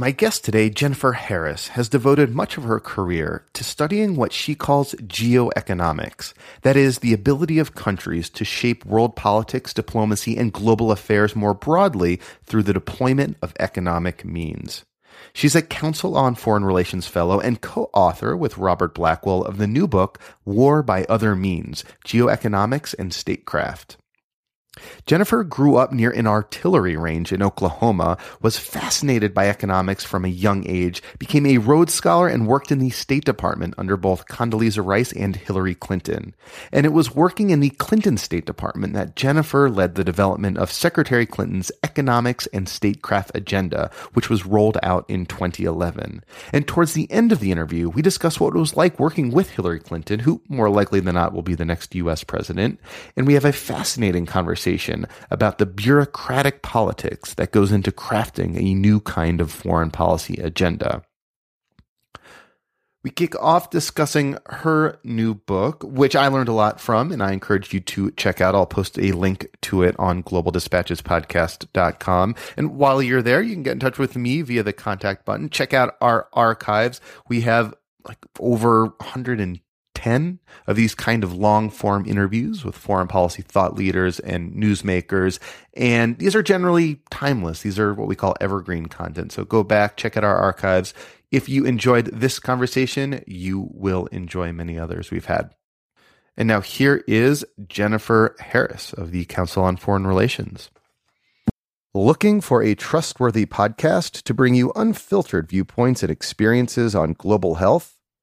My guest today, Jennifer Harris, has devoted much of her career to studying what she calls geoeconomics. That is, the ability of countries to shape world politics, diplomacy, and global affairs more broadly through the deployment of economic means. She's a Council on Foreign Relations Fellow and co author with Robert Blackwill of the new book, War by Other Means Geoeconomics and Statecraft. Jennifer grew up near an artillery range in Oklahoma, was fascinated by economics from a young age, became a Rhodes Scholar, and worked in the State Department under both Condoleezza Rice and Hillary Clinton. And it was working in the Clinton State Department that Jennifer led the development of Secretary Clinton's Economics and Statecraft Agenda, which was rolled out in 2011. And towards the end of the interview, we discuss what it was like working with Hillary Clinton, who more likely than not will be the next U.S. president. And we have a fascinating conversation conversation about the bureaucratic politics that goes into crafting a new kind of foreign policy agenda. We kick off discussing her new book, which I learned a lot from, and I encourage you to check out. I'll post a link to it on globaldispatchespodcast.com. And while you're there, you can get in touch with me via the contact button. Check out our archives. We have like over 110 10 of these kind of long form interviews with foreign policy thought leaders and newsmakers. And these are generally timeless. These are what we call evergreen content. So go back, check out our archives. If you enjoyed this conversation, you will enjoy many others we've had. And now here is Jennifer Harris of the Council on Foreign Relations. Looking for a trustworthy podcast to bring you unfiltered viewpoints and experiences on global health?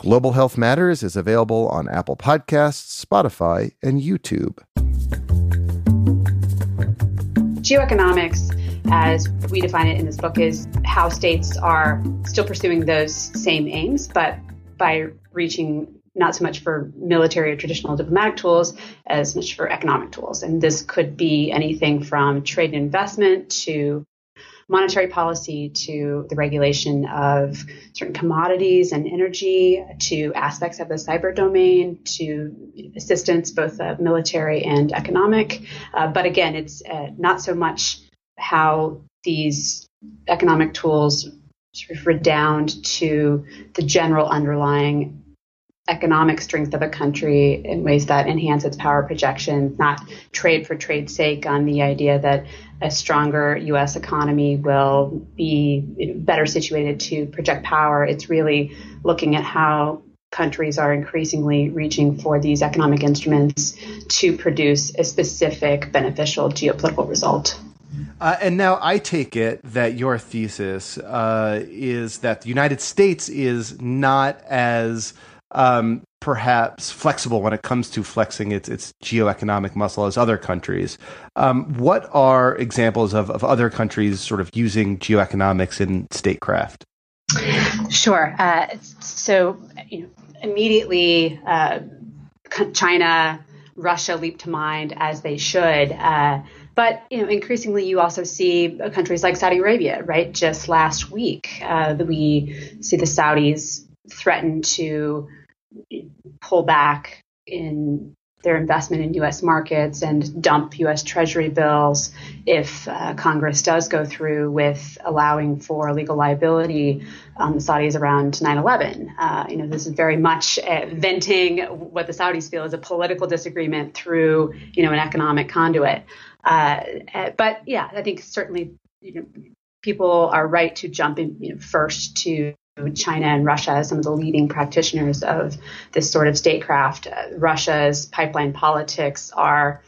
Global Health Matters is available on Apple Podcasts, Spotify, and YouTube. Geoeconomics, as we define it in this book, is how states are still pursuing those same aims, but by reaching not so much for military or traditional diplomatic tools as much for economic tools. And this could be anything from trade and investment to monetary policy to the regulation of certain commodities and energy to aspects of the cyber domain to assistance, both uh, military and economic. Uh, but again, it's uh, not so much how these economic tools sort of redound to the general underlying economic strength of a country in ways that enhance its power projection, not trade for trade's sake on the idea that a stronger U.S. economy will be better situated to project power. It's really looking at how countries are increasingly reaching for these economic instruments to produce a specific beneficial geopolitical result. Uh, and now I take it that your thesis uh, is that the United States is not as um, perhaps flexible when it comes to flexing its its geoeconomic muscle as other countries. Um, what are examples of, of other countries sort of using geoeconomics in statecraft? Sure. Uh, so you know, immediately, uh, China, Russia leap to mind as they should. Uh, but you know, increasingly, you also see countries like Saudi Arabia. Right, just last week, uh, we see the Saudis threaten to pull back in their investment in U.S. markets and dump U.S. Treasury bills if uh, Congress does go through with allowing for legal liability on the Saudis around 9/11. Uh, you know, this is very much uh, venting what the Saudis feel is a political disagreement through, you know, an economic conduit. Uh, uh, but yeah, I think certainly, you know, people are right to jump in you know, first to China and Russia some of the leading practitioners of this sort of statecraft. Uh, Russia's pipeline politics are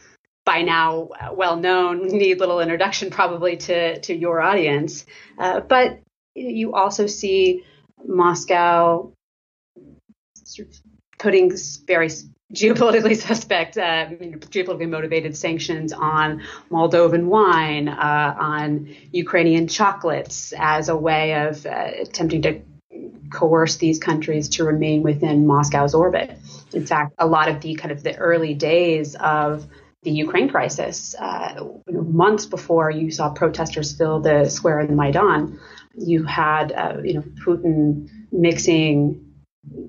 by now well known, need little introduction probably to, to your audience. Uh, but you also see Moscow putting very geopolitically suspect, uh, geopolitically motivated sanctions on Moldovan wine, uh, on Ukrainian chocolates as a way of uh, attempting to coerce these countries to remain within Moscow's orbit. In fact, a lot of the kind of the early days of the Ukraine crisis, uh, months before you saw protesters fill the square in the Maidan, you had uh, you know Putin mixing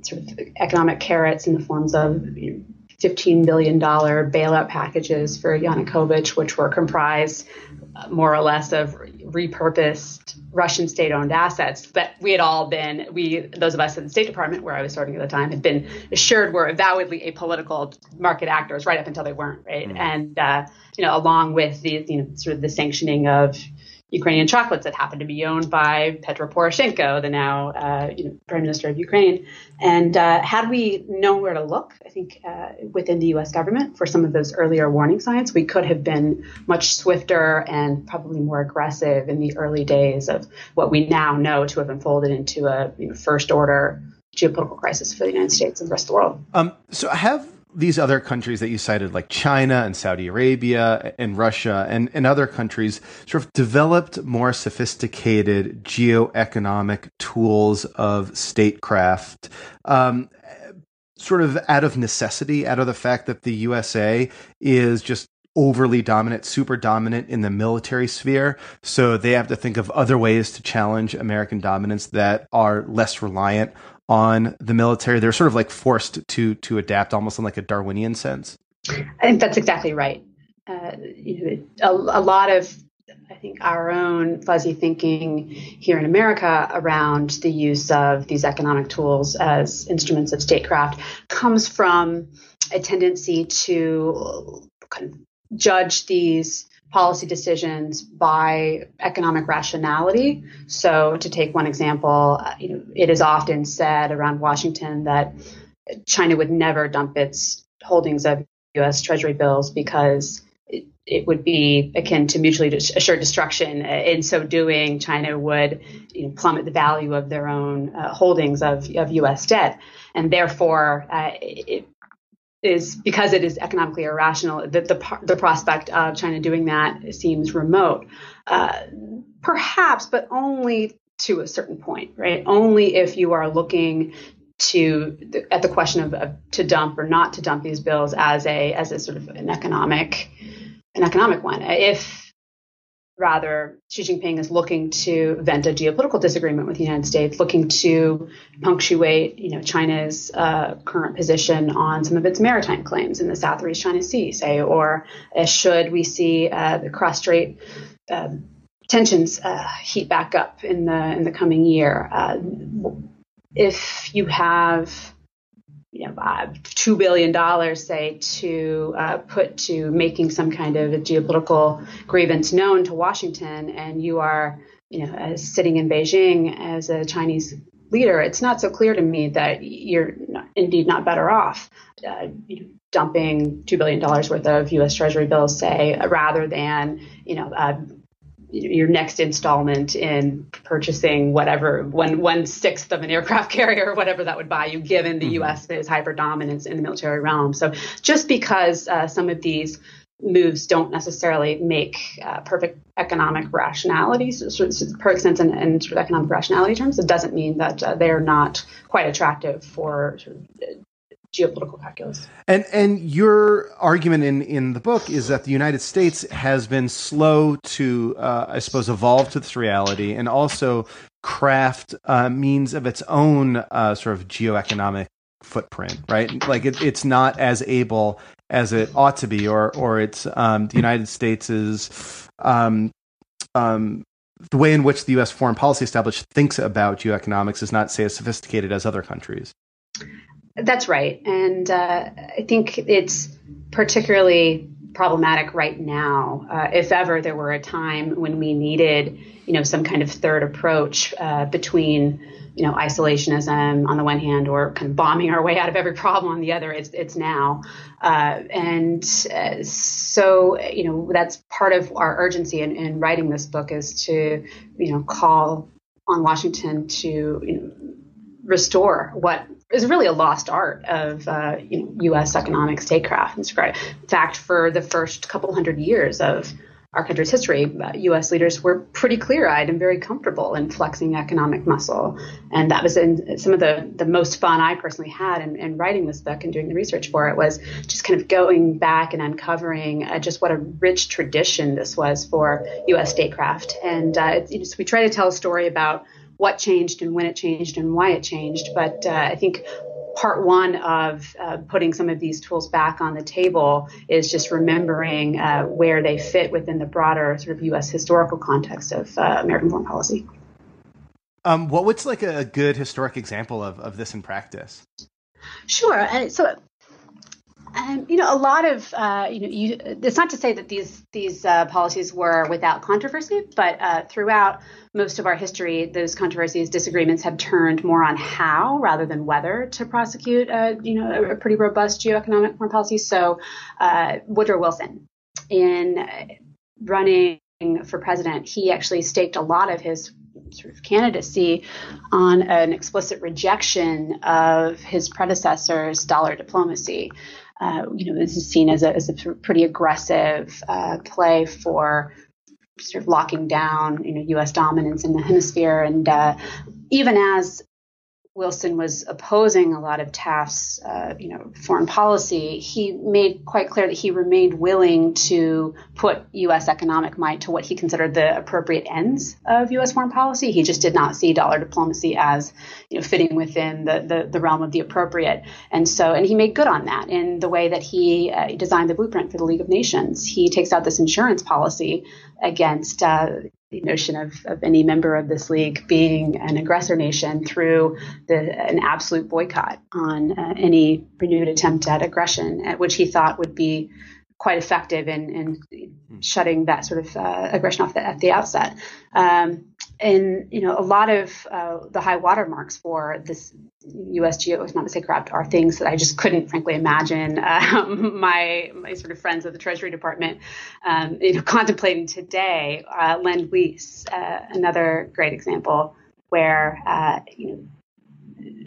sort of economic carrots in the forms of you know, $15 billion bailout packages for Yanukovych, which were comprised uh, more or less of repurposed Russian state-owned assets that we had all been, we those of us in the State Department, where I was serving at the time, had been assured were avowedly apolitical market actors right up until they weren't, right? Mm-hmm. And uh, you know, along with the you know sort of the sanctioning of Ukrainian chocolates that happened to be owned by Petro Poroshenko, the now uh, you know, prime minister of Ukraine. And uh, had we known where to look, I think uh, within the U.S. government for some of those earlier warning signs, we could have been much swifter and probably more aggressive in the early days of what we now know to have unfolded into a you know, first order geopolitical crisis for the United States and the rest of the world. Um, so have these other countries that you cited, like China and Saudi Arabia and Russia and, and other countries, sort of developed more sophisticated geoeconomic tools of statecraft, um, sort of out of necessity, out of the fact that the USA is just overly dominant, super dominant in the military sphere. So they have to think of other ways to challenge American dominance that are less reliant on the military. They're sort of like forced to to adapt, almost in like a Darwinian sense. I think that's exactly right. Uh, you know, a, a lot of I think our own fuzzy thinking here in America around the use of these economic tools as instruments of statecraft comes from a tendency to kind of judge these policy decisions by economic rationality. So, to take one example, uh, you know, it is often said around Washington that China would never dump its holdings of U.S. Treasury bills because it, would be akin to mutually assured destruction. In so doing, China would you know, plummet the value of their own uh, holdings of, of U.S. debt, and therefore uh, it, is because it is economically irrational that the the prospect of China doing that seems remote. Uh, perhaps, but only to a certain point, right? Only if you are looking to the, at the question of, of, to dump or not to dump these bills as a as a sort of an economic an economic one. If rather Xi Jinping is looking to vent a geopolitical disagreement with the United States, looking to punctuate, you know, China's uh, current position on some of its maritime claims in the South East China Sea, say, or uh, should we see uh, the cross-strait um, tensions uh, heat back up in the in the coming year? Uh, if you have you know, uh, two billion dollars, say, to uh, put to making some kind of a geopolitical grievance known to Washington, and you are, you know, sitting in Beijing as a Chinese leader, it's not so clear to me that you're not, indeed not better off, uh, dumping two billion dollars worth of U.S. Treasury bills, say, rather than, you know uh, your next installment in purchasing whatever one one sixth of an aircraft carrier or whatever that would buy you, given the mm-hmm. U.S.'s hyper dominance in the military realm. So just because uh, some of these moves don't necessarily make uh, perfect economic rationality, so, so, perfect sense in, in sort of economic rationality terms, it doesn't mean that uh, they're not quite attractive for sort of geopolitical calculus. And and your argument in in the book is that the United States has been slow to, uh, I suppose, evolve to this reality, and also craft uh, means of its own uh, sort of geoeconomic footprint. Right, like it, it's not as able as it ought to be, or or it's um, the United States is. Um, um, the way in which the U.S. foreign policy establishment thinks about geoeconomics is not, say, as sophisticated as other countries. That's right. And uh, I think it's particularly problematic right now. Uh, if ever there were a time when we needed, you know, some kind of third approach uh, between you know, isolationism on the one hand, or kind of bombing our way out of every problem on the other. It's it's now, uh, and uh, so you know that's part of our urgency in, in writing this book is to you know call on Washington to you know, restore what is really a lost art of uh, U.S. economic statecraft. In fact, for the first couple hundred years of our country's history, uh, U.S. leaders were pretty clear-eyed and very comfortable in flexing economic muscle, and that was in some of the the most fun I personally had in, in writing this book and doing the research for it was just kind of going back and uncovering uh, just what a rich tradition this was for U.S. statecraft, and uh, you know, so we try to tell a story about what changed and when it changed and why it changed. But uh, I think part one of uh, putting some of these tools back on the table is just remembering uh, where they fit within the broader sort of U.S. historical context of uh, American foreign policy. Um, what what's like a good historic example of, of this in practice? Sure. Uh, so um, you know, a lot of uh, you know, you, it's not to say that these these uh, policies were without controversy, but uh, throughout most of our history, those controversies, disagreements have turned more on how rather than whether to prosecute, uh, you know, a, a, pretty robust geoeconomic foreign policy. So, uh, Woodrow Wilson, in running for president, he actually staked a lot of his sort of candidacy on an explicit rejection of his predecessor's dollar diplomacy uh, you know, this is seen as a, as a pretty aggressive uh, play for sort of locking down, you know, U.S. dominance in the hemisphere. And uh, even as Wilson was opposing a lot of Taft's, uh, you know, foreign policy, he made quite clear that he remained willing to put U.S. economic might to what he considered the appropriate ends of U.S. foreign policy. He just did not see dollar diplomacy as, you know, fitting within the, the, the realm of the appropriate. And so, and he made good on that in the way that he uh, designed the blueprint for the League of Nations. He takes out this insurance policy against, uh, the notion of, of any member of this league being an aggressor nation through the, an absolute boycott on uh, any renewed attempt at aggression, at which he thought would be quite effective in, in hmm. shutting that sort of uh, aggression off the, at the outset. Um, and you know, a lot of uh, the high watermarks for this U.S. geoeconomic statecraft are things that I just couldn't, frankly, imagine um, my my sort of friends at the Treasury Department, um, you know, contemplating today. Uh, Lend Lease, uh, another great example where uh, you know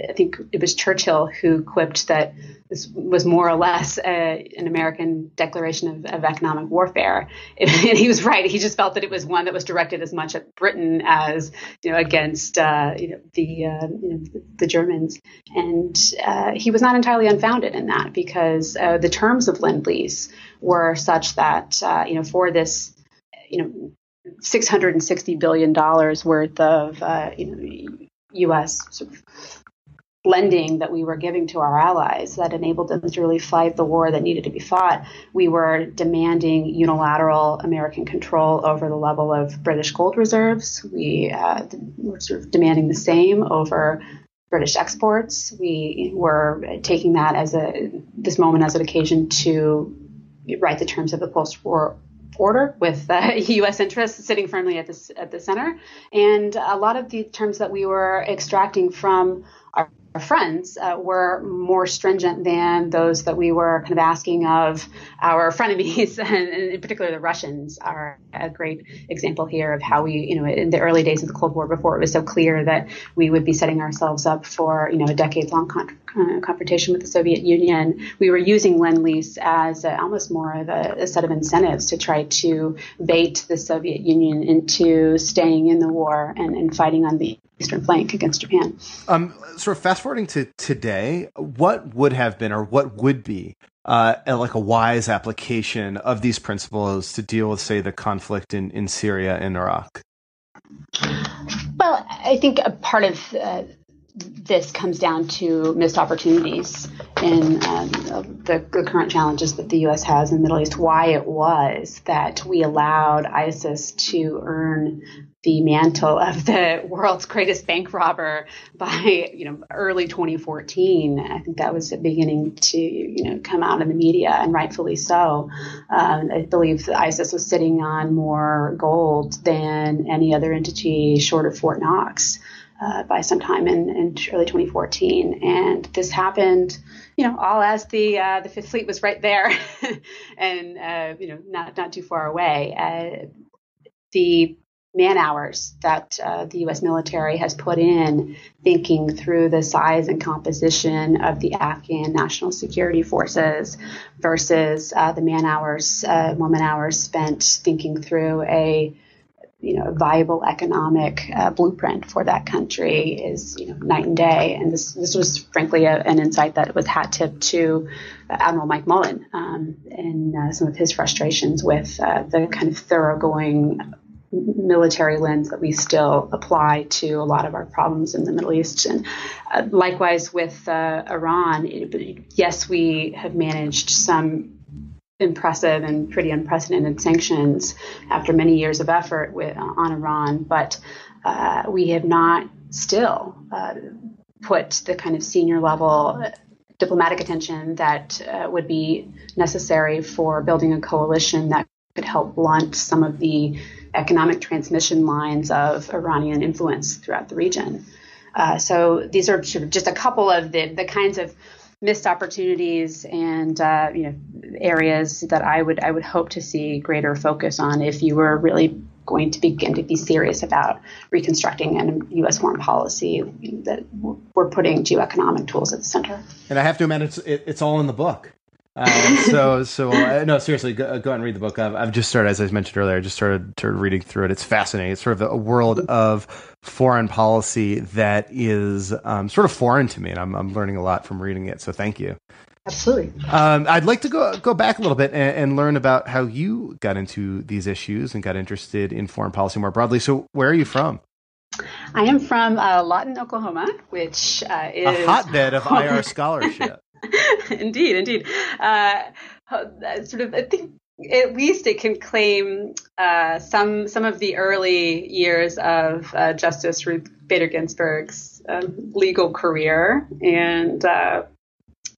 I think it was Churchill who quipped that this was more or less a, an American declaration of, of economic warfare. and he was right. He just felt that it was one that was directed as much at Britain as you know against uh, you know, the uh, you know, the Germans. And uh, he was not entirely unfounded in that because uh, the terms of Lend Lease were such that uh, you know for this you know 660 billion dollars worth of uh, you know U.S. Sort of lending that we were giving to our allies that enabled them to really fight the war that needed to be fought. We were demanding unilateral American control over the level of British gold reserves. We uh, were sort of demanding the same over British exports. We were taking that as a this moment as an occasion to write the terms of the post-war order with uh, U.S. interests sitting firmly at the at the center, and a lot of the terms that we were extracting from friends uh, were more stringent than those that we were kind of asking of our frenemies, and in particular the Russians are a great example here of how we, you know, in the early days of the Cold War, before it was so clear that we would be setting ourselves up for, you know, a decades-long con- uh, confrontation with the Soviet Union, we were using Lend Lease as almost more of a, a set of incentives to try to bait the Soviet Union into staying in the war and, and fighting on the eastern flank against Japan. Um, sort of fast forwarding to today, what would have been or what would be uh, like a wise application of these principles to deal with, say, the conflict in, in Syria and Iraq? Well, I think a part of uh, this comes down to missed opportunities in um, the, the, current challenges that the U.S. has in the Middle East. Why it was that we allowed ISIS to earn the mantle of the world's greatest bank robber by you know early 2014. I think that was beginning to you know come out in the media and rightfully so. Um, I believe ISIS was sitting on more gold than any other entity short of Fort Knox. uh, by sometime in, in early 2014. And this happened, you know, all as the uh, the Fifth Fleet was right there, and uh, you know, not not too far away. Uh, the man hours that uh, the U.S. military has put in thinking through the size and composition of the Afghan national security forces versus uh, the man hours, uh, woman hours spent thinking through a you know, viable economic uh, blueprint for that country is you know night and day. And this this was frankly a, an insight that was hat tipped to Admiral Mike Mullen um, and uh, some of his frustrations with uh, the kind of thoroughgoing military lens that we still apply to a lot of our problems in the Middle East. And uh, likewise with uh, Iran, it, yes, we have managed some impressive and pretty unprecedented sanctions after many years of effort with, uh, on Iran, but uh, we have not still uh, put the kind of senior level diplomatic attention that uh, would be necessary for building a coalition that could help blunt some of the economic transmission lines of Iranian influence throughout the region. Uh, so these are sort of just a couple of the, the kinds of missed opportunities and uh, you know areas that I would I would hope to see greater focus on if you were really going to begin to be serious about reconstructing a U.S. foreign policy that we're putting geoeconomic tools at the center. And I have to admit, it's it, it's all in the book. Uh, so, so uh, no, seriously, go, go, out and read the book. I've, I've, just started, as I mentioned earlier, I just started, started reading through it. It's fascinating. It's sort of a world of foreign policy that is um, sort of foreign to me, and I'm, I'm learning a lot from reading it. So, thank you. Absolutely. Um, I'd like to go go back a little bit and, and, learn about how you got into these issues and got interested in foreign policy more broadly. So, where are you from? I am from uh, Lawton, Oklahoma, which uh, is a hotbed of IR scholarship. indeed, indeed. Uh, sort of, I think at least it can claim uh, some some of the early years of uh, Justice Ruth Bader Ginsburg's um, legal career and uh,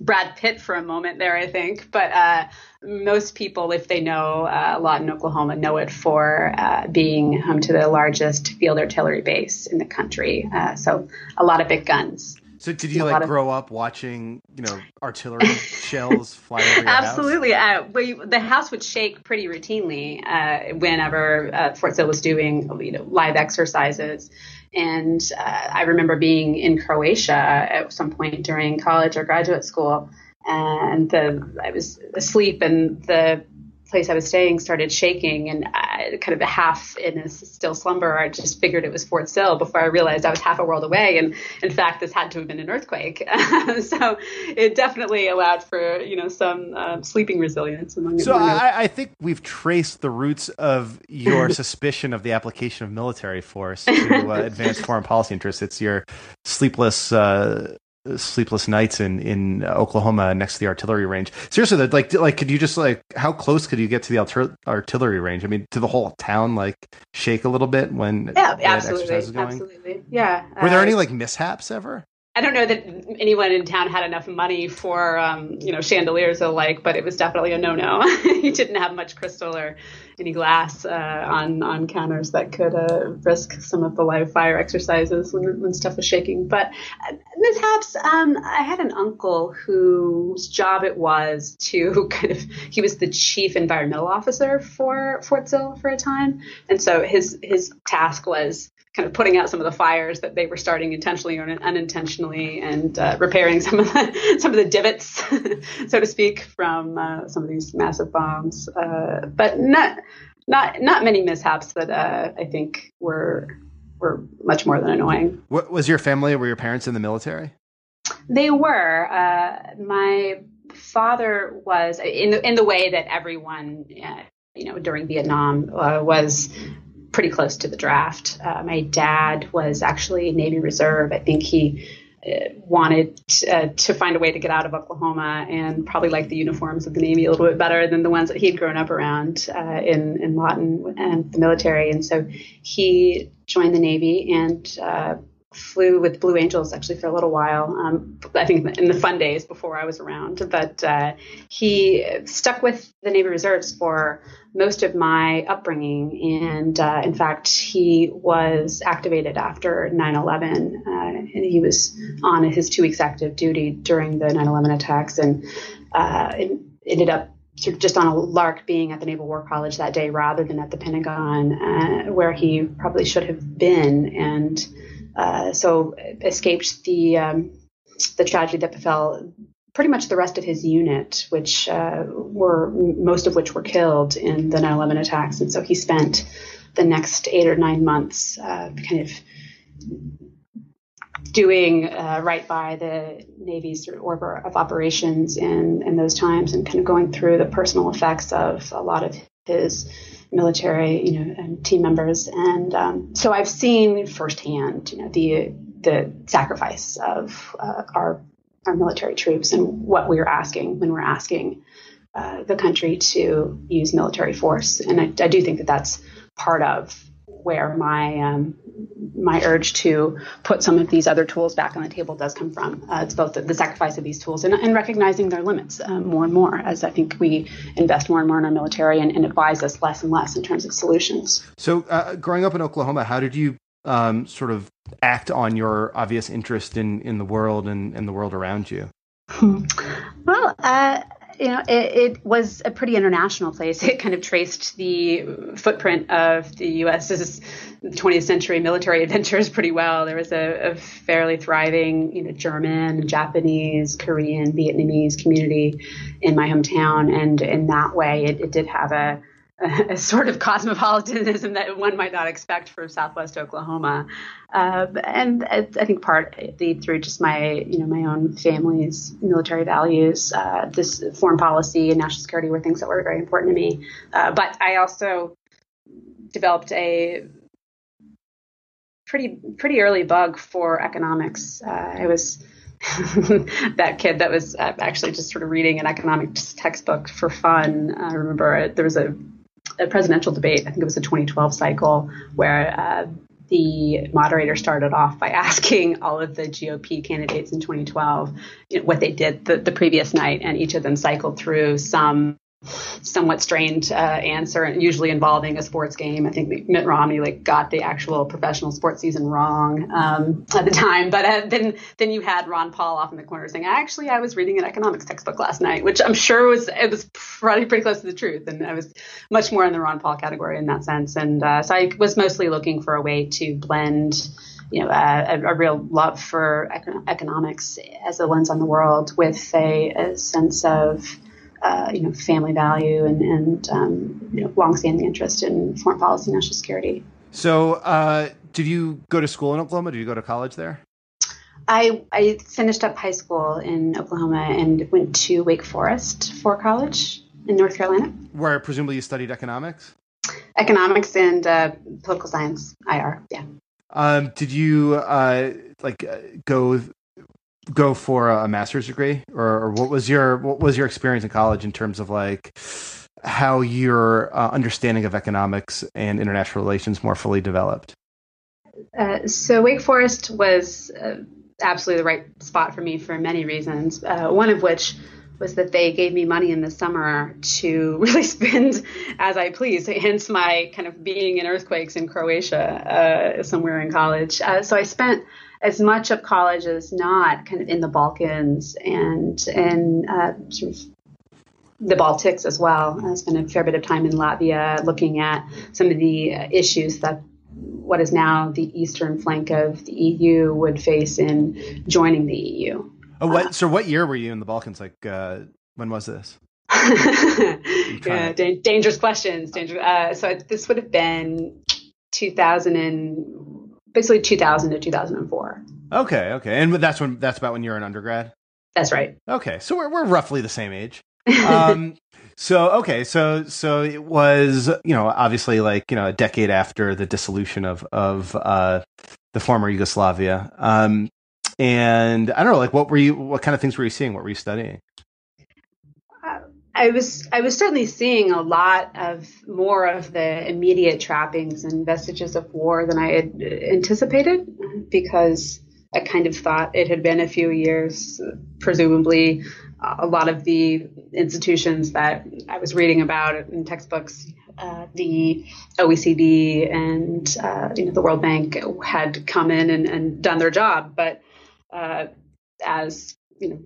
Brad Pitt for a moment there, I think. But uh, most people, if they know uh, Lawton, Oklahoma, know it for uh, being home to the largest field artillery base in the country. so a lot of big guns. So did you like grow up watching, you know, artillery shells fly over your Absolutely. house? Uh, the house would shake pretty routinely uh, whenever uh, Fort Sill was doing, you know, live exercises. And uh, I remember being in Croatia at some point during college or graduate school, and the, I was asleep, and the place I was staying started shaking, and I, kind of half in a still slumber, I just figured it was Fort Sill before I realized I was half a world away, and in fact, this had to have been an earthquake. so it definitely allowed for you know some uh, sleeping resilience among. So I, I, think we've traced the roots of your suspicion of the application of military force to uh, advance foreign policy interests. It's your sleepless. Uh, sleepless nights in in Oklahoma next to the artillery range. Seriously, like like could you just like how close could you get to the alter- artillery range? I mean, to the whole town like shake a little bit when yeah, absolutely, absolutely, yeah. Were there uh, any like mishaps ever? I don't know that anyone in town had enough money for um, you know chandeliers alike, but it was definitely a no-no. he didn't have much crystal or any glass uh, on on counters that could uh, risk some of the live fire exercises when, when stuff was shaking. But uh, mishaps, um, I had an uncle whose job it was to kind of he was the chief environmental officer for Fort Sill for a time, and so his his task was kind of putting out some of the fires that they were starting intentionally or unintentionally, and uh, repairing some of the some of the divots, so to speak, from uh, some of these massive bombs. Uh, but not not not many mishaps that uh, I think were were much more than annoying. What was your family? Were your parents in the military? They were. Uh, my father was in the, in the way that everyone uh, you know during Vietnam was pretty close to the draft. Uh, my dad was actually Navy Reserve. I think he uh, wanted uh, to find a way to get out of Oklahoma and probably liked the uniforms of the Navy a little bit better than the ones that he'd grown up around uh, in, in Lawton and the military. And so he joined the Navy and uh, flew with Blue Angels actually for a little while. Um, I think in the fun days before I was around, but uh, he stuck with the Navy Reserves for most of my upbringing. And uh, in fact, he was activated after 9 11. Uh, and he was on his two weeks active duty during the 9 11 attacks and uh, ended up sort of just on a lark being at the Naval War College that day rather than at the Pentagon, uh, where he probably should have been. And uh, so escaped the um, the tragedy that befell pretty much the rest of his unit, which uh, were most of which were killed in the 9/11 attacks, and so he spent the next eight or nine months uh, kind of doing uh, right by the Navy's orbit of operations in, in those times and kind of going through the personal effects of a lot of his military, you know, team members. And um, so I've seen firsthand, you know, the the sacrifice of uh, our our military troops and what we are asking when we're asking uh, the country to use military force. And I, I do think that that's part of where my um, my urge to put some of these other tools back on the table does come from. Uh, it's both the, the, sacrifice of these tools and, and recognizing their limits uh, more and more as I think we invest more and more in our military and, and advise us less and less in terms of solutions. So, uh, growing up in Oklahoma, how did you um, sort of act on your obvious interest in, in the world and, and the world around you? Well, uh, you know, it, it, was a pretty international place. It kind of traced the footprint of the U.S.'s 20th century military adventures pretty well. There was a, a fairly thriving, you know, German, Japanese, Korean, Vietnamese community in my hometown, and in that way, it, it did have a a sort of cosmopolitanism that one might not expect from Southwest Oklahoma, uh, and I, think partly through just my you know my own family's military values, uh, this foreign policy and national security were things that were very important to me. Uh, but I also developed a pretty pretty early bug for economics. Uh, I was that kid that was uh, actually just sort of reading an economics textbook for fun. I remember there was a a presidential debate. I think it was the 2012 cycle where uh, the moderator started off by asking all of the GOP candidates in 2012 you know, what they did the, the previous night, and each of them cycled through some somewhat strained uh, answer, usually involving a sports game. I think Mitt Romney like got the actual professional sports season wrong um, at the time, but uh, then then you had Ron Paul off in the corner saying, "Actually, I was reading an economics textbook last night," which I'm sure was it was probably pretty close to the truth, and I was much more in the Ron Paul category in that sense. And uh, so I was mostly looking for a way to blend you know, a, a, real love for economics as a lens on the world with a, a sense of uh, you know, family value and, and um, you know, longstanding interest in foreign policy, and national security. So, uh, did you go to school in Oklahoma? Did you go to college there? I, I finished up high school in Oklahoma and went to Wake Forest for college in North Carolina. Where presumably you studied economics? Economics and uh, political science, IR, yeah. Um, did you uh, like uh, go go for a master's degree, or, or, what was your what was your experience in college in terms of like how your uh, understanding of economics and international relations more fully developed? Uh, so Wake Forest was uh, absolutely the right spot for me for many reasons. Uh, one of which was that they gave me money in the summer to really spend as I please. Hence my kind of being in earthquakes in Croatia uh, somewhere in college. Uh, so I spent as much of college as not kind of in the Balkans and and uh, sort of the Baltics as well. I spent a fair bit of time in Latvia looking at some of the uh, issues that what is now the eastern flank of the EU would face in joining the EU. Oh, what? Uh, so, what year were you in the Balkans? Like, uh, when was this? yeah, da- dangerous questions. Dangerous. Uh, so, this would have been 2000 and basically 2000 to 2004. Okay, okay, and that's when that's about when you're an undergrad. That's right. Okay, so we're we're roughly the same age. Um, so okay, so so it was you know obviously like you know a decade after the dissolution of of uh, the former Yugoslavia. Um, and I don't know, like what were you? What kind of things were you seeing? What were you studying? I was I was certainly seeing a lot of more of the immediate trappings and vestiges of war than I had anticipated. because I kind of thought it had been a few years. Presumably, a lot of the institutions that I was reading about in textbooks, uh, the OECD and uh, you know the World Bank had come in and, and done their job, but uh, as you know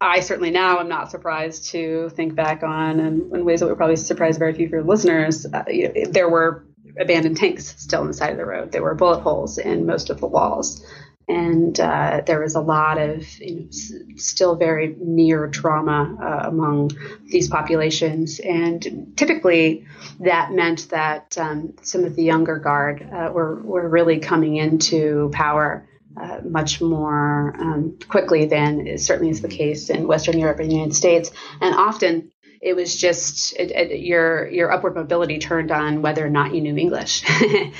I certainly now am not surprised to think back on, and in ways that would probably surprise very few of your listeners. Uh, you know, there were abandoned tanks still on the side of the road. There were bullet holes in most of the walls, and uh, there was a lot of you know, s- still very near trauma uh, among these populations. And typically, that meant that um, some of the younger guard uh, were were really coming into power uh, much more um, quickly than certainly is the case in Western Europe and the United States. And often it was just it, it, your your upward mobility turned on whether or not you knew English,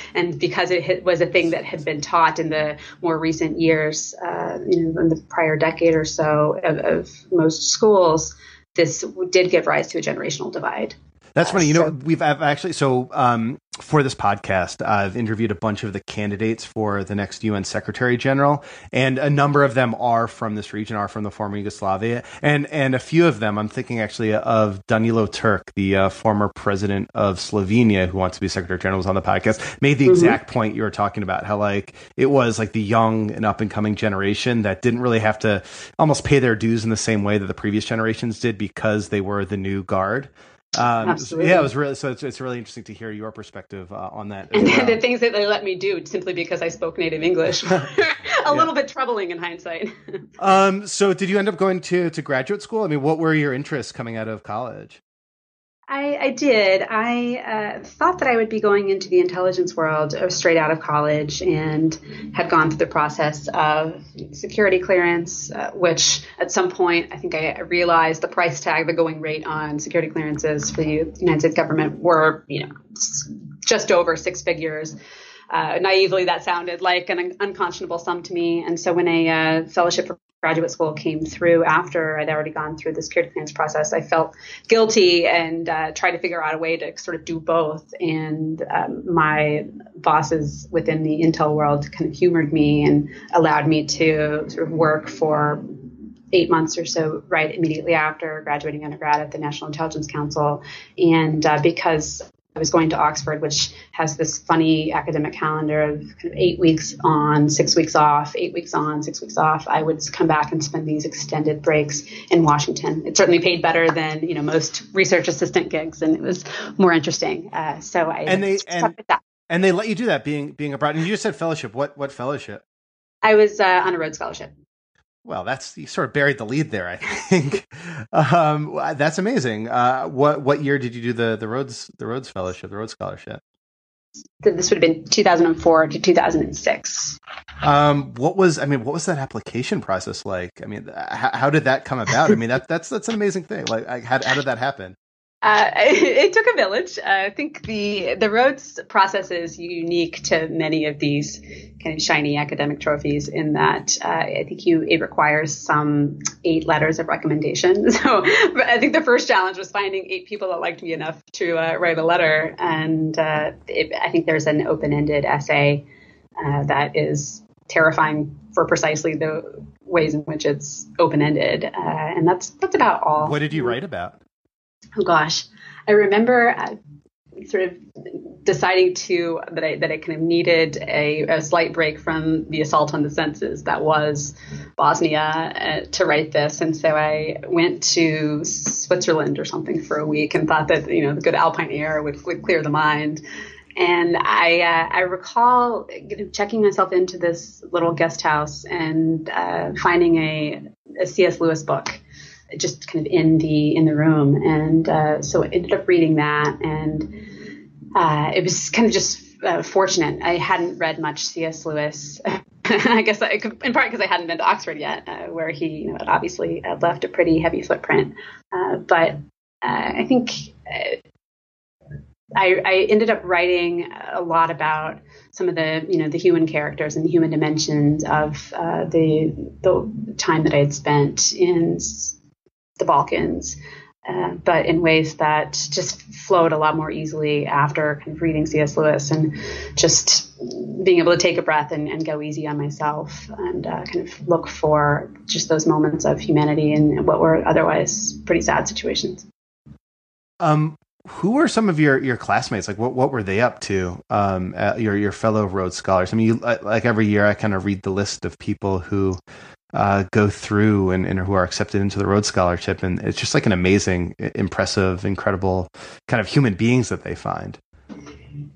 and because it was a thing that had been taught in the more recent years, uh, you know, in the prior decade or so of, of most schools, this did give rise to a generational divide. That's funny. You know, we've actually so um, for this podcast, I've interviewed a bunch of the candidates for the next UN Secretary General, and a number of them are from this region, are from the former Yugoslavia, and and a few of them, I'm thinking actually of Danilo Turk, the uh, former president of Slovenia, who wants to be Secretary General, was on the podcast, made the mm-hmm. exact point you were talking about, how like it was like the young and up and coming generation that didn't really have to almost pay their dues in the same way that the previous generations did because they were the new guard. Um, Absolutely. Yeah, it was really so. It's, it's really interesting to hear your perspective uh, on that. And well. the things that they let me do simply because I spoke native English, a yeah. little bit troubling in hindsight. um, so, did you end up going to to graduate school? I mean, what were your interests coming out of college? I, I did. I uh, thought that I would be going into the intelligence world uh, straight out of college and had gone through the process of security clearance, uh, which at some point I think I realized the price tag, the going rate on security clearances for the United States government were, you know, just over six figures. Uh, naively, that sounded like an unconscionable sum to me. And so when a uh, fellowship graduate school came through after I'd already gone through the security clearance process, I felt guilty and uh, tried to figure out a way to sort of do both. And um, my bosses within the Intel world kind of humored me and allowed me to sort of work for eight months or so right immediately after graduating undergrad at the National Intelligence Council. And uh, because I was going to Oxford, which has this funny academic calendar of kind of eight weeks on, six weeks off, eight weeks on, six weeks off. I would come back and spend these extended breaks in Washington. It certainly paid better than you know most research assistant gigs, and it was more interesting. Uh, so I and they and, and they let you do that being being abroad. And you just said fellowship. What what fellowship? I was uh, on a Rhodes Scholarship. Well, that's you sort of buried the lead there. I think um, that's amazing. Uh, what what year did you do the the Rhodes the Rhodes Fellowship, the Rhodes Scholarship? This would have been 2004 to 2006. Um, what was I mean? What was that application process like? I mean, how, how did that come about? I mean, that that's that's an amazing thing. Like, how how did that happen? Uh, it, took a village. Uh, I think the the Rhodes process is unique to many of these kind of shiny academic trophies in that uh, I think you it requires some eight letters of recommendation. So I think the first challenge was finding eight people that liked me enough to uh, write a letter, and uh, it, I think there's an open ended essay uh, that is terrifying for precisely the ways in which it's open ended, and that's that's about all. What did you write about? Oh gosh, I remember uh, sort of deciding to that I that I kind of needed a, a, slight break from the assault on the senses that was Bosnia uh, to write this, and so I went to Switzerland or something for a week and thought that you know the good alpine air would, would clear the mind. And I uh, I recall checking myself into this little guest house and uh, finding a, a C.S. Lewis book just kind of in the in the room. And uh, so I ended up reading that, and uh, it was kind of just uh, fortunate. I hadn't read much C.S. Lewis. I guess I, in part because I hadn't been to Oxford yet, uh, where he you know, obviously left a pretty heavy footprint. Uh, but uh, I think I, I, ended up writing a lot about some of the you know the human characters and the human dimensions of uh, the the time that I had spent in the Balkans, uh, but in ways that just flowed a lot more easily after kind of reading C.S. Lewis and just being able to take a breath and, and go easy on myself and uh, kind of look for just those moments of humanity in what were otherwise pretty sad situations. Um, who were some of your, your classmates? Like, what, what were they up to? Um, uh, your your fellow Rhodes Scholars. I mean, you, like every year, I kind of read the list of people who uh, go through and, and who are accepted into the Rhodes Scholarship, and it's just like an amazing, impressive, incredible kind of human beings that they find.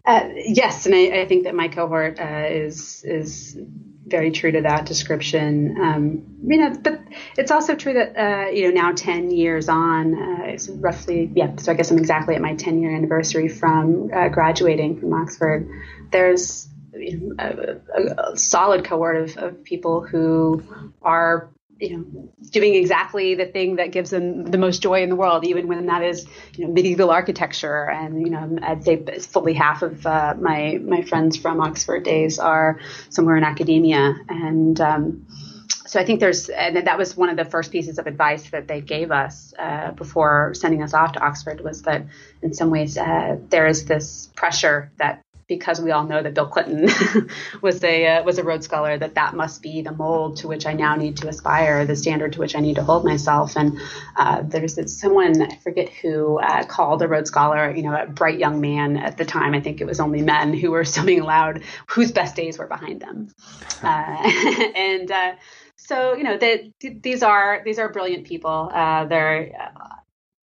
Uh, yes, and I, I, think that my cohort uh, is is very true to that description. Um, you know, but it's also true that uh, you know now ten years on, uh, it's roughly yeah. So I guess I'm exactly at my ten year anniversary from uh, graduating from Oxford. There's a, a, solid cohort of, of people who are you know doing exactly the thing that gives them the most joy in the world even when that is you know medieval architecture. And you know i'd say fully half of uh, my my friends from oxford days are somewhere in academia. And um, so I think there's, and that was one of the first pieces of advice that they gave us uh, before sending us off to Oxford was that in some ways uh, there is this pressure that because we all know that Bill Clinton was a uh, was a Rhodes Scholar, that that must be the mold to which I now need to aspire, the standard to which I need to hold myself. And uh, there's someone I forget who uh, called a Rhodes Scholar, you know, a bright young man at the time. I think it was only men who were still being allowed whose best days were behind them, uh, and. Uh, so you know they, these are these are brilliant people. Uh, they're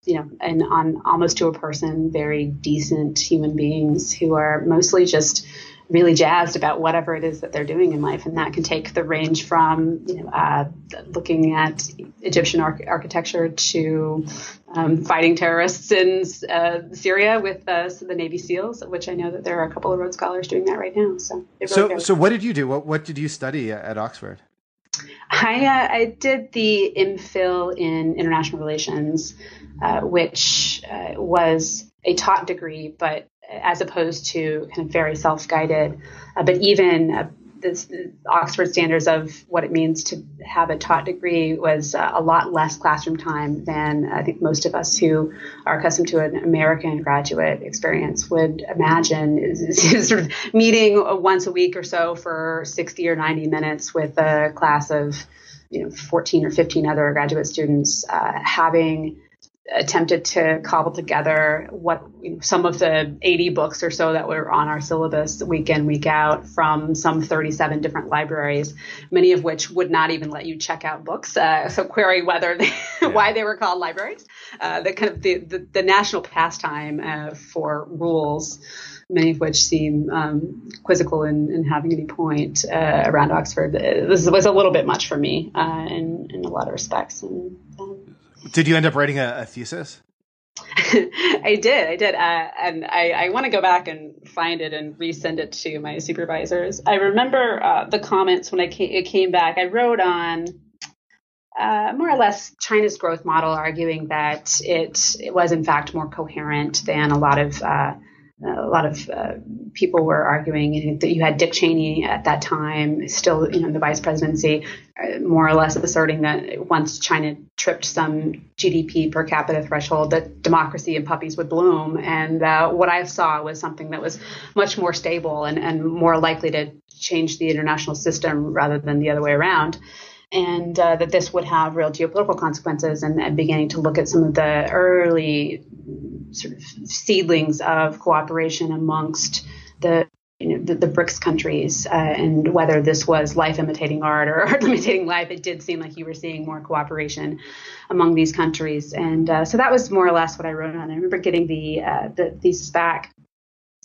you know, and on almost to a person, very decent human beings who are mostly just really jazzed about whatever it is that they're doing in life, and that can take the range from you know uh, looking at Egyptian architecture to um, fighting terrorists in uh, Syria with uh, the Navy SEALs, which I know that there are a couple of Rhodes Scholars doing that right now. So, really so, so what did you do? What what did you study at Oxford? I uh, I did the MPhil in international relations uh, which uh, was a taught degree, but as opposed to kind of very self-guided. Uh, but even uh, this, Oxford standards of what it means to have a taught degree was uh, a lot less classroom time than I think most of us who are accustomed to an American graduate experience would imagine. sort of meeting once a week or so for 60 or 90 minutes with a class of you know 14 or 15 other graduate students, uh, having attempted to cobble together what you know, some of the 80 books or so that were on our syllabus week in week out from some 37 different libraries many of which would not even let you check out books uh, so query whether they, yeah. why they were called libraries uh, the kind of the, the, the national pastime uh, for rules many of which seem um, quizzical in, in, having any point uh, around Oxford. This was a little bit much for me uh, in, in a lot of respects. And, um, did you end up writing a, a thesis? I did, I did, uh, and I, I want to go back and find it and resend it to my supervisors. I remember uh, the comments when I came, it came back. I wrote on uh, more or less China's growth model, arguing that it it was in fact more coherent than a lot of uh, a lot of uh, people were arguing that you had Dick Cheney at that time, still you know in the vice presidency, uh, more or less asserting that once China tripped some GDP per capita threshold, that democracy and puppies would bloom. And uh, what I saw was something that was much more stable and, and more likely to change the international system rather than the other way around and uh, that this would have real geopolitical consequences and, and, beginning to look at some of the early sort of seedlings of cooperation amongst the you know, the, the BRICS countries, uh, and whether this was life imitating art or art imitating life, it did seem like you were seeing more cooperation among these countries, and uh, so that was more or less what I wrote on. I remember getting the uh, the thesis back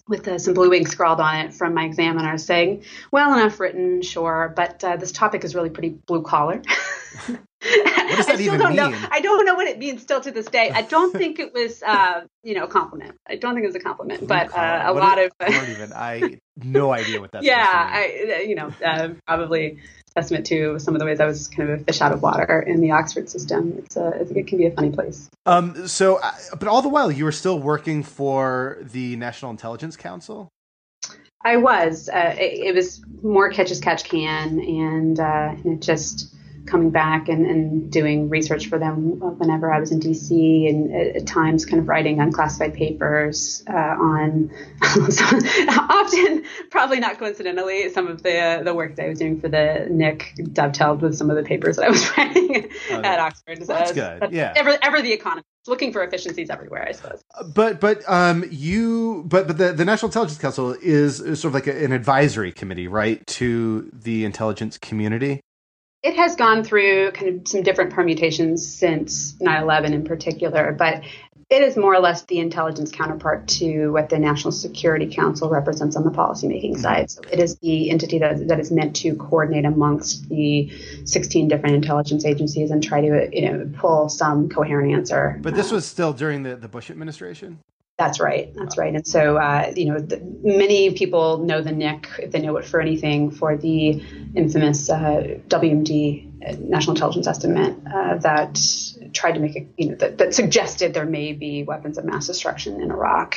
with uh, some blue ink scrawled on it from my examiner, saying, "Well enough written, sure, but uh, this topic is really pretty blue collar." what does that I even don't mean? Know. I don't know what it means still to this day. I don't think it was, uh, you know, a compliment. I don't think it was a compliment, but uh, a lot is, of. I don't even. I no idea what that's. yeah, I, you know, uh, probably testament to some of the ways I was kind of a fish out of water in the Oxford system. It's a, it can be a funny place. Um. So, uh, but all the while, you were still working for the National Intelligence Council. I was. Uh, it, it, was more catch as catch can, and uh, it just coming back and, and doing research for them whenever I was in DC and at, at times kind of writing unclassified papers uh, on often, probably not coincidentally, some of the the work that I was doing for the NIC dovetailed with some of the papers that I was writing oh, at Oxford. That's good. Yeah. Ever, ever the economy looking for efficiencies everywhere, I suppose. But but um you but but the, the National Intelligence Council is, is sort of like a, an advisory committee, right, to the intelligence community. It has gone through kind of some different permutations since 9/11 in particular, but it is more or less the intelligence counterpart to what the National Security Council represents on the policymaking mm-hmm. side. So it is the entity that, that is meant to coordinate amongst the 16 different intelligence agencies and try to you know pull some coherent answer. But this was still during the, the Bush administration? That's right. That's right. And so, uh, you know, the, many people know the NIC, if they know it for anything, for the infamous uh, WMD uh, National Intelligence Estimate uh, that tried to make it, you know, that, that, suggested there may be weapons of mass destruction in Iraq.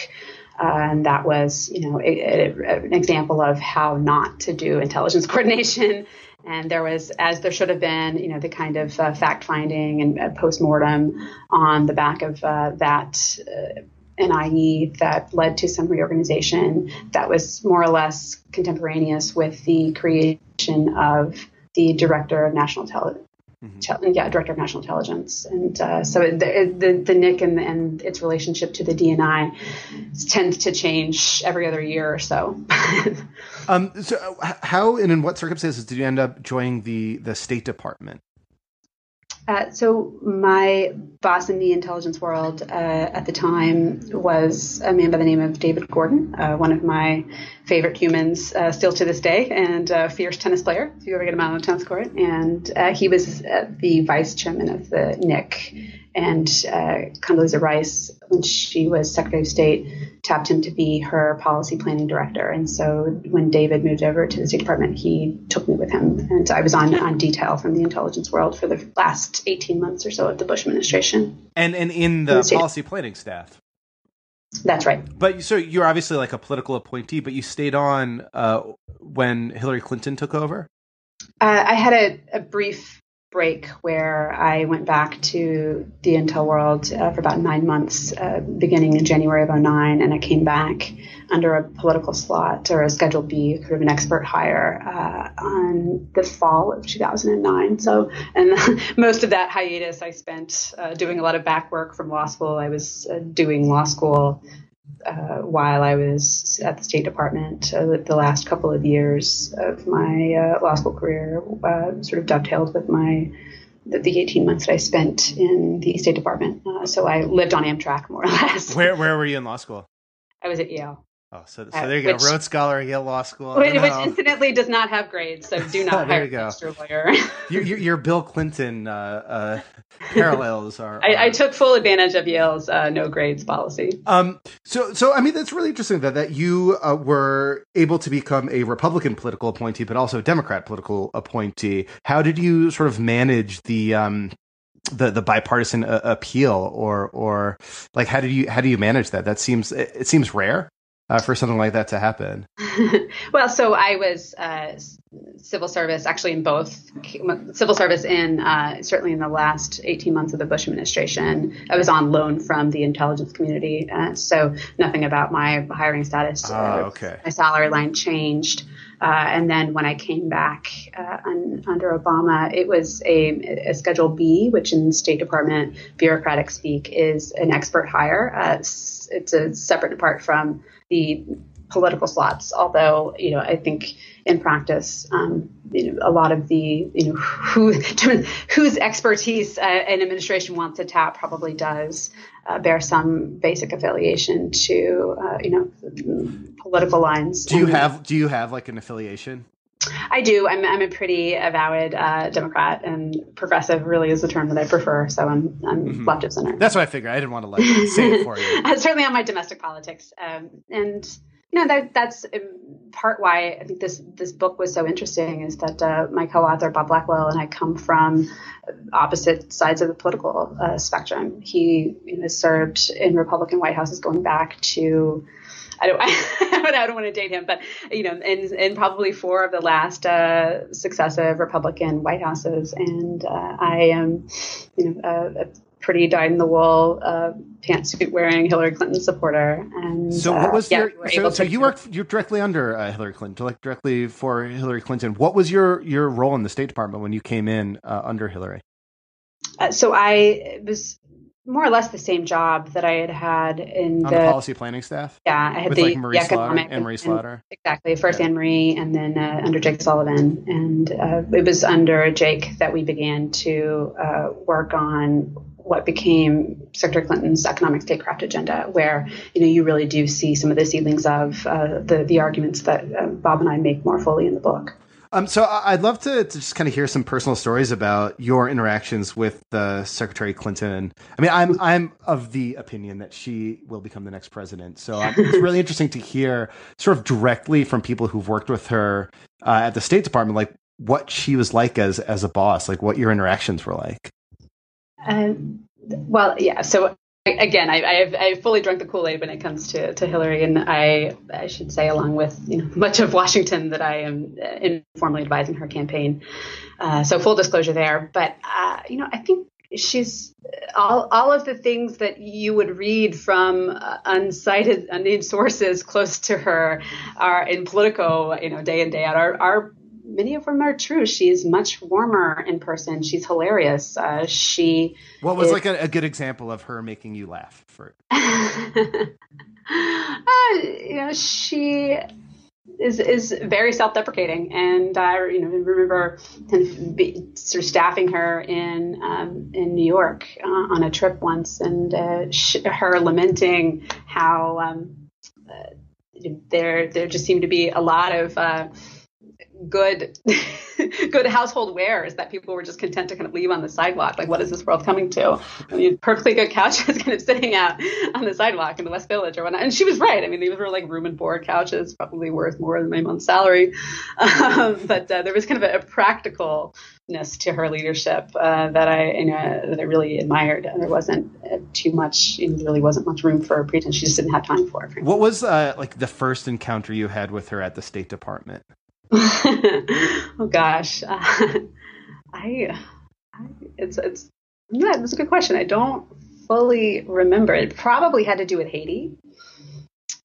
Uh, and that was, you know, a, a, an example of how not to do intelligence coordination. And there was, as there should have been, you know, the kind of uh, fact finding and uh, post mortem on the back of uh, that uh, NIE that led to some reorganization that was more or less contemporaneous with the creation of the Director of National Intelligence Mm-hmm. Yeah, Director of National Intelligence, and uh, so the, the, the NIC and, and, its relationship to the DNI tends to change every other year or so. um, so, how and in what circumstances did you end up joining the the State Department? Uh, so my boss in the intelligence world uh, at the time was a man by the name of David Gordon, uh, one of my favorite humans uh, still to this day, and a fierce tennis player. If you ever get him out on the tennis court, and uh, he was uh, the vice chairman of the NIC and uh, Condoleezza Rice, when she was Secretary of State, tapped him to be her policy planning director. And so when David moved over to the State Department, he took me with him. And I was on, on detail from the intelligence world for the last 18 months or so of the Bush administration. And, and in the, in the policy planning staff? That's right. But so you're obviously like a political appointee, but you stayed on uh, when Hillary Clinton took over? Uh, I had a, a brief break where I went back to the Intel world uh, for about nine months, uh, beginning in January of 09, and I came back under a political slot or a Schedule B, sort of an expert hire, uh, on the fall of 2009. So, and most of that hiatus I spent uh, doing a lot of back work from law school. I was uh, doing law school uh, while I was at the State Department. Uh, the last couple of years of my uh, law school career uh, sort of dovetailed with my the, the, 18 months that I spent in the State Department. Uh, so I lived on Amtrak more or less. Where where were you in law school? I was at Yale. Oh, so, so there you go. Rhodes Scholar at Yale Law School. Which, which incidentally does not have grades, so do not hire a lawyer. your, your, Bill Clinton uh, uh, parallels are. I, I, took full advantage of Yale's uh, no grades policy. Um, so, so I mean, that's really interesting that that you uh, were able to become a Republican political appointee, but also a Democrat political appointee. How did you sort of manage the um, the the bipartisan uh, appeal or or like how do you how do you manage that that seems it, it seems rare uh, for something like that to happen? well, so I was uh, civil service, actually in both civil service in uh, certainly in the last 18 months of the Bush administration. I was on loan from the intelligence community, uh, so nothing about my hiring status. Oh, okay. My salary line changed. Uh, and then when I came back uh, un, under Obama, it was a, a, Schedule B, which in State Department bureaucratic speak is an expert hire. Uh, it's, it's a separate apart from the political slots. Although, you know, I think in practice, um, you know, a lot of the, you know, who whose expertise uh, an administration wants to tap probably does uh, bear some basic affiliation to, uh, you know, political lines. Do you and, have Do you have like an affiliation? I do. I'm, I'm a pretty avowed uh, Democrat, and progressive really is the term that I prefer. So I'm, I'm mm-hmm. left of center. That's what I figured. I didn't want to like say it for you. Certainly on my domestic politics, um, and you know that that's part why I think this this book was so interesting is that uh, my co-author Bob Blackwill and I come from opposite sides of the political uh, spectrum. He you know, served in Republican White Houses going back to I don't, I don't want to date him, but you know, in, in probably four of the last uh, successive Republican White Houses, and uh, I am, you know, a, a pretty dyed in the wool uh, pantsuit wearing Hillary Clinton supporter. And so, what was uh, your? yeah, so, so you worked you're directly under uh, Hillary Clinton, like directly for Hillary Clinton. What was your your role in the State Department when you came in uh, under Hillary? Uh, so I was more or less the same job that I had had in the, the policy planning staff. Yeah, I had with the, like Marie the economic Anne Marie Slaughter. exactly. First Yeah. Anne Marie, and then uh, under Jake Sullivan, and uh, it was under Jake that we began to uh, work on what became Secretary Clinton's economic statecraft agenda, where you know you really do see some of the seedlings of uh, the the arguments that uh, Bob and I make more fully in the book. Um, so I'd love to, to just kind of hear some personal stories about your interactions with uh, Secretary Clinton. I mean, I'm I'm of the opinion that she will become the next president. So um, it's really interesting to hear sort of directly from people who've worked with her uh, at the State Department, like what she was like as as a boss, like what your interactions were like. Um, well, yeah. So again, I, I have I fully drunk the Kool Aid when it comes to, to Hillary, and I I should say, along with you know much of Washington, that I am uh, informally advising her campaign. Uh, so full disclosure there, but uh, you know, I think she's all all of the things that you would read from uh, uncited unnamed sources close to her are in Politico, you know, day in day out are are many of them are true. She's much warmer in person. She's hilarious. Uh, she What was It- like a, a good example of her making you laugh? For uh, you know, she is is very self-deprecating, and I you know remember kind of be, sort of staffing her in um, in New York uh, on a trip once, and uh, sh- her lamenting how um, uh, there there just seemed to be a lot of uh, good good household wares that people were just content to kind of leave on the sidewalk. Like, what is this world coming to? I mean, perfectly good couches kind of sitting out on the sidewalk in the West Village or whatnot. And she was right. I mean, these were like room and board couches, probably worth more than my month's salary. Um, but uh, there was kind of a, a practicalness to her leadership uh, that I, you know, that I really admired. And there wasn't uh, too much, you know, really wasn't much room for pretense. She just didn't have time for it. what was uh, like the first encounter you had with her at the State Department? oh gosh, uh, I, I, it's it's yeah, it's a good question. I don't fully remember. It probably had to do with Haiti.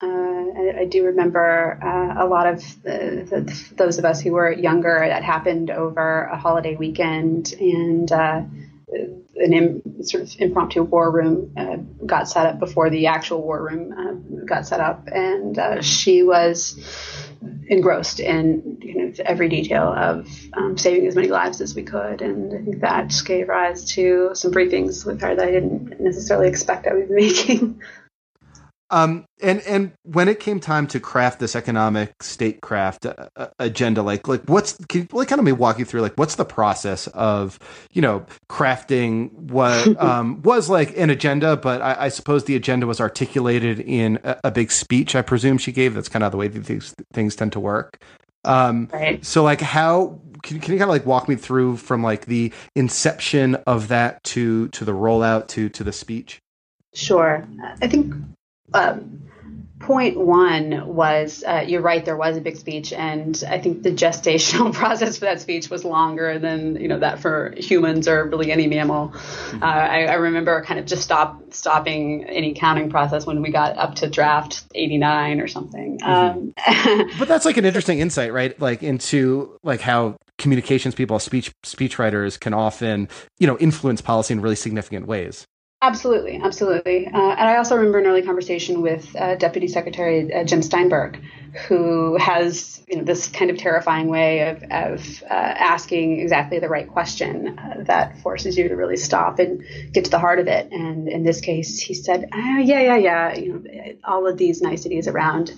Uh, I, I do remember uh, a lot of the, the, those of us who were younger. That happened over a holiday weekend, and uh, an Im, sort of impromptu war room uh, got set up before the actual war room uh, got set up, and uh, she was engrossed in you know every detail of um, saving as many lives as we could, and I think that gave rise to some briefings with her that I didn't necessarily expect I would be making. Um, and and when it came time to craft this economic statecraft uh, uh, agenda, like like what's can you like kind of me walk you through like what's the process of you know crafting what um, was like an agenda, but I, I suppose the agenda was articulated in a, a big speech. I presume she gave. That's kind of the way that these things tend to work. Um, Right. so like how can, can you kind of like walk me through from like the inception of that to to the rollout to to the speech? Sure. I think um, point one was uh, you're right. There was a big speech, and I think the gestational process for that speech was longer than you know that for humans or really any mammal. Uh, I, I remember kind of just stop stopping any counting process when we got up to draft 89 or something. Um, But that's like an interesting insight, right? Like into like how communications people, speech speechwriters can often, you know, influence policy in really significant ways. Absolutely, absolutely. Uh, and I also remember an early conversation with uh, Deputy Secretary uh, Jim Steinberg, who has you know this kind of terrifying way of, of uh, asking exactly the right question uh, that forces you to really stop and get to the heart of it. And in this case, he said, "Ah, "Yeah, yeah, yeah. You know, all of these niceties around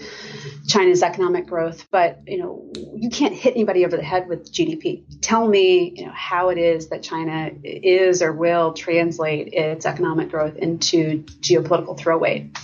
China's economic growth, but you know, you can't hit anybody over the head with GDP. Tell me, you know, how it is that China is or will translate its economic growth into geopolitical throw weight.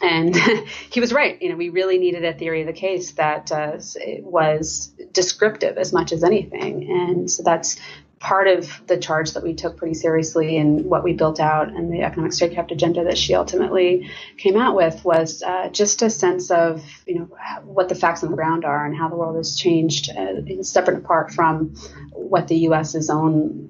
And he was right. You know, we really needed a theory of the case that uh, was descriptive as much as anything. And so that's part of the charge that we took pretty seriously and what we built out and the economic statecraft agenda that she ultimately came out with was uh, just a sense of you know what the facts on the ground are and how the world has changed uh, separate apart from what the U.S.'s own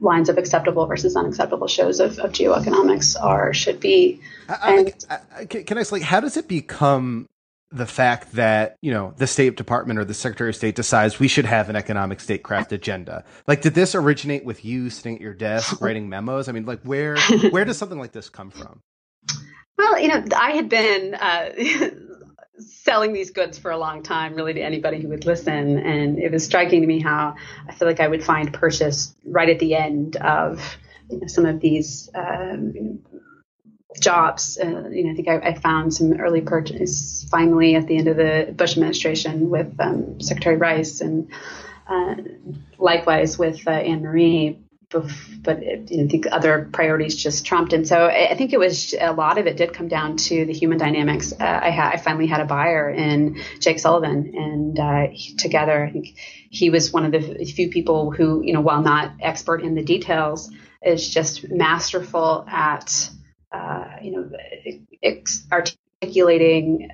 lines of acceptable versus unacceptable shows of, of geoeconomics are should be. And, I, I, can I say, like, how does it become the fact that you know the State Department or the Secretary of State decides we should have an economic statecraft agenda. Like, did this originate with you sitting at your desk writing memos? I mean, like, where where does something like this come from? Well, you know, I had been uh, selling these goods for a long time, really, to anybody who would listen, and it was striking to me how I feel like I would find purchase right at the end of you know, some of these um, jobs. Uh, you know, I think I, I, found some early purchase finally at the end of the Bush administration with um, Secretary Rice, and uh, likewise with uh, Anne Marie. But you know, think other priorities just trumped, and so I think it was a lot of it did come down to the human dynamics. Uh, I, ha- I finally had a buyer in Jake Sullivan, and uh, he, together, I think he was one of the few people who, you know, while not expert in the details, is just masterful at uh, you know, ex- articulating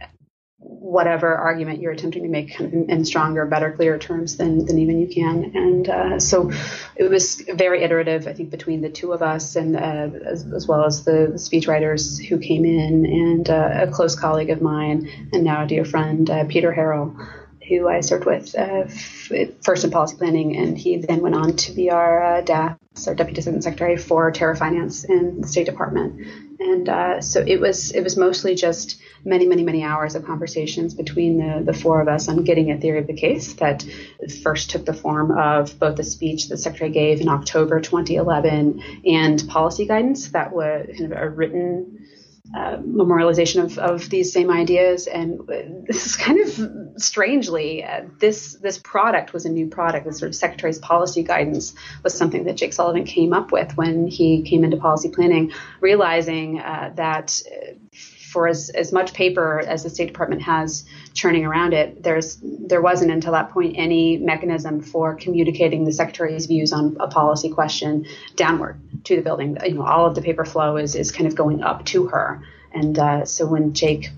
whatever argument you're attempting to make in stronger, better, clearer terms than, than even you can. And uh, so it was very iterative, I think, between the two of us and uh, as, as, well as the speechwriters who came in and uh, a close colleague of mine and now a dear friend, uh, Peter Harrell, who I served with uh, first in policy planning, and he then went on to be our uh, DAS, our Deputy Assistant Secretary for Terror Finance in the State Department and uh, so it was it was mostly just many many many hours of conversations between the the four of us on getting a theory of the case that first took the form of both the speech that the secretary gave in October 2011 and policy guidance that was kind of a written uh, memorialization of, of these same ideas. And this is kind of strangely, uh, this this product was a new product. The sort of secretary's policy guidance was something that Jake Sullivan came up with when he came into policy planning, realizing uh, that for as, as much paper as the State Department has churning around it, there's there wasn't until that point any mechanism for communicating the secretary's views on a policy question downward to the building. You know, all of the paper flow is is kind of going up to her. And uh, so when Jake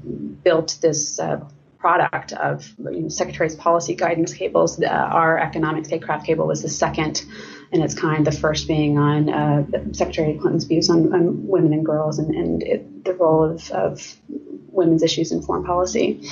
built this uh, product of you know, Secretary's policy guidance cables, uh, our economic statecraft cable was the second in its kind, the first being on uh, Secretary Clinton's views on, on, women and girls and, and it, the role of, of, women's issues in foreign policy.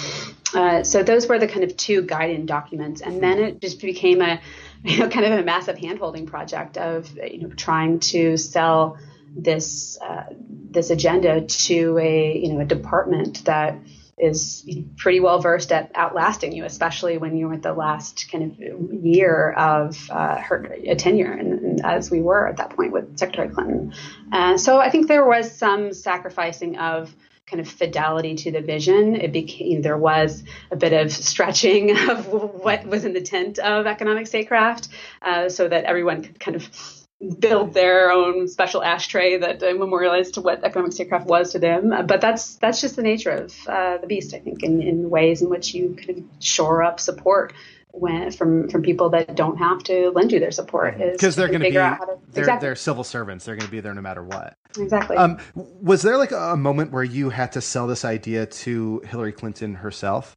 Uh, so those were the kind of two guiding documents, and then it just became a you know, kind of a massive handholding project of you know trying to sell this uh, this agenda to a you know a department that is pretty well versed at outlasting you, especially when you're at the last kind of year of uh, her tenure, and, and, as we were at that point with Secretary Clinton. Uh, so I think there was some sacrificing of kind of fidelity to the vision. It became there was a bit of stretching of what was in the tent of economic statecraft, uh, so that everyone could kind of build their own special ashtray that uh, memorialized to what economic statecraft was to them. Uh, but that's that's just the nature of uh, the beast, I think, in, in ways in which you kind of shore up support when, from from people that don't have to lend you their support because they're going to be to, they're, exactly. they're civil servants. They're going to be there no matter what. Exactly. Um, was there like a moment where you had to sell this idea to Hillary Clinton herself?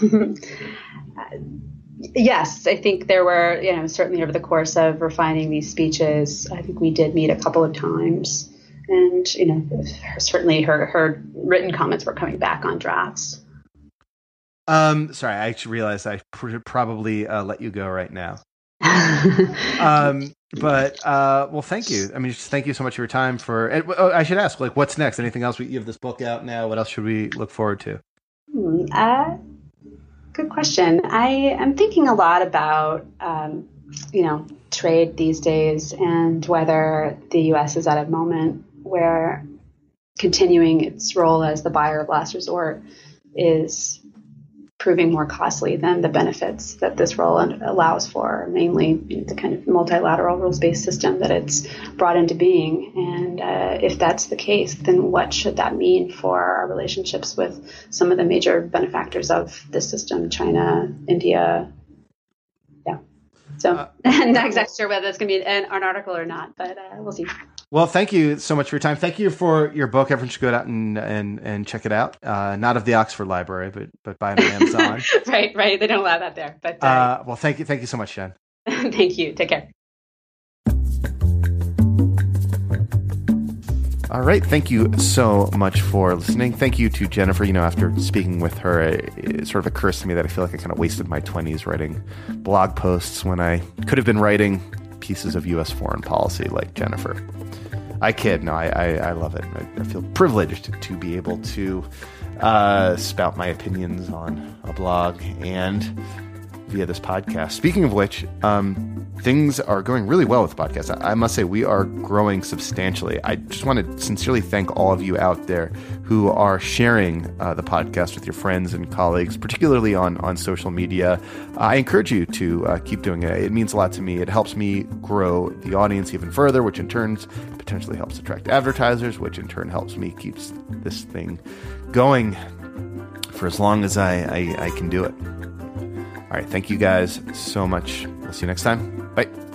yes, I think there were, you know, certainly over the course of refining these speeches, I think we did meet a couple of times. And, you know, certainly her, her written comments were coming back on drafts. Um, sorry, I actually realized I pr- probably uh, let you go right now. um, but uh, well, thank you. I mean, just thank you so much for your time. For oh, I should ask, like, what's next? Anything else? We, you have this book out now. What else should we look forward to? Hmm, uh, Good question. I am thinking a lot about, um, you know, trade these days and whether the U.S. is at a moment where continuing its role as the buyer of last resort is proving more costly than the benefits that this role allows for, mainly the kind of multilateral rules based system that it's brought into being. And uh, if that's the case, then what should that mean for our relationships with some of the major benefactors of this system China, India? Yeah. So uh, not exactly sure whether it's going to be an, an, article or not, but uh, we'll see. Well, thank you so much for your time. Thank you for your book. Everyone should go out and and, and check it out. Uh, not of the Oxford Library, but but buy it on Amazon. right, right. They don't allow that there. But uh, uh, well, thank you, thank you so much, Jen. thank you. Take care. All right. Thank you so much for listening. Thank you to Jennifer. You know, after speaking with her, it, sort of occurs to me that I feel like I kind of wasted my 20s writing blog posts when I could have been writing pieces of U.S. foreign policy like Jennifer. I kid. No, I, I, I love it. I, I, feel privileged to be able to uh, spout my opinions on a blog and via this podcast. Speaking of which, um, things are going really well with the podcast. I, I must say, we are growing substantially. I just want to sincerely thank all of you out there who are sharing uh, the podcast with your friends and colleagues, particularly on, on social media. I encourage you to uh, keep doing it. It means a lot to me. It helps me grow the audience even further, which in turn potentially helps attract advertisers, which in turn helps me keeps this thing going for as long as I, I, I can do it. All right. Thank you guys so much. We'll see you next time. Bye.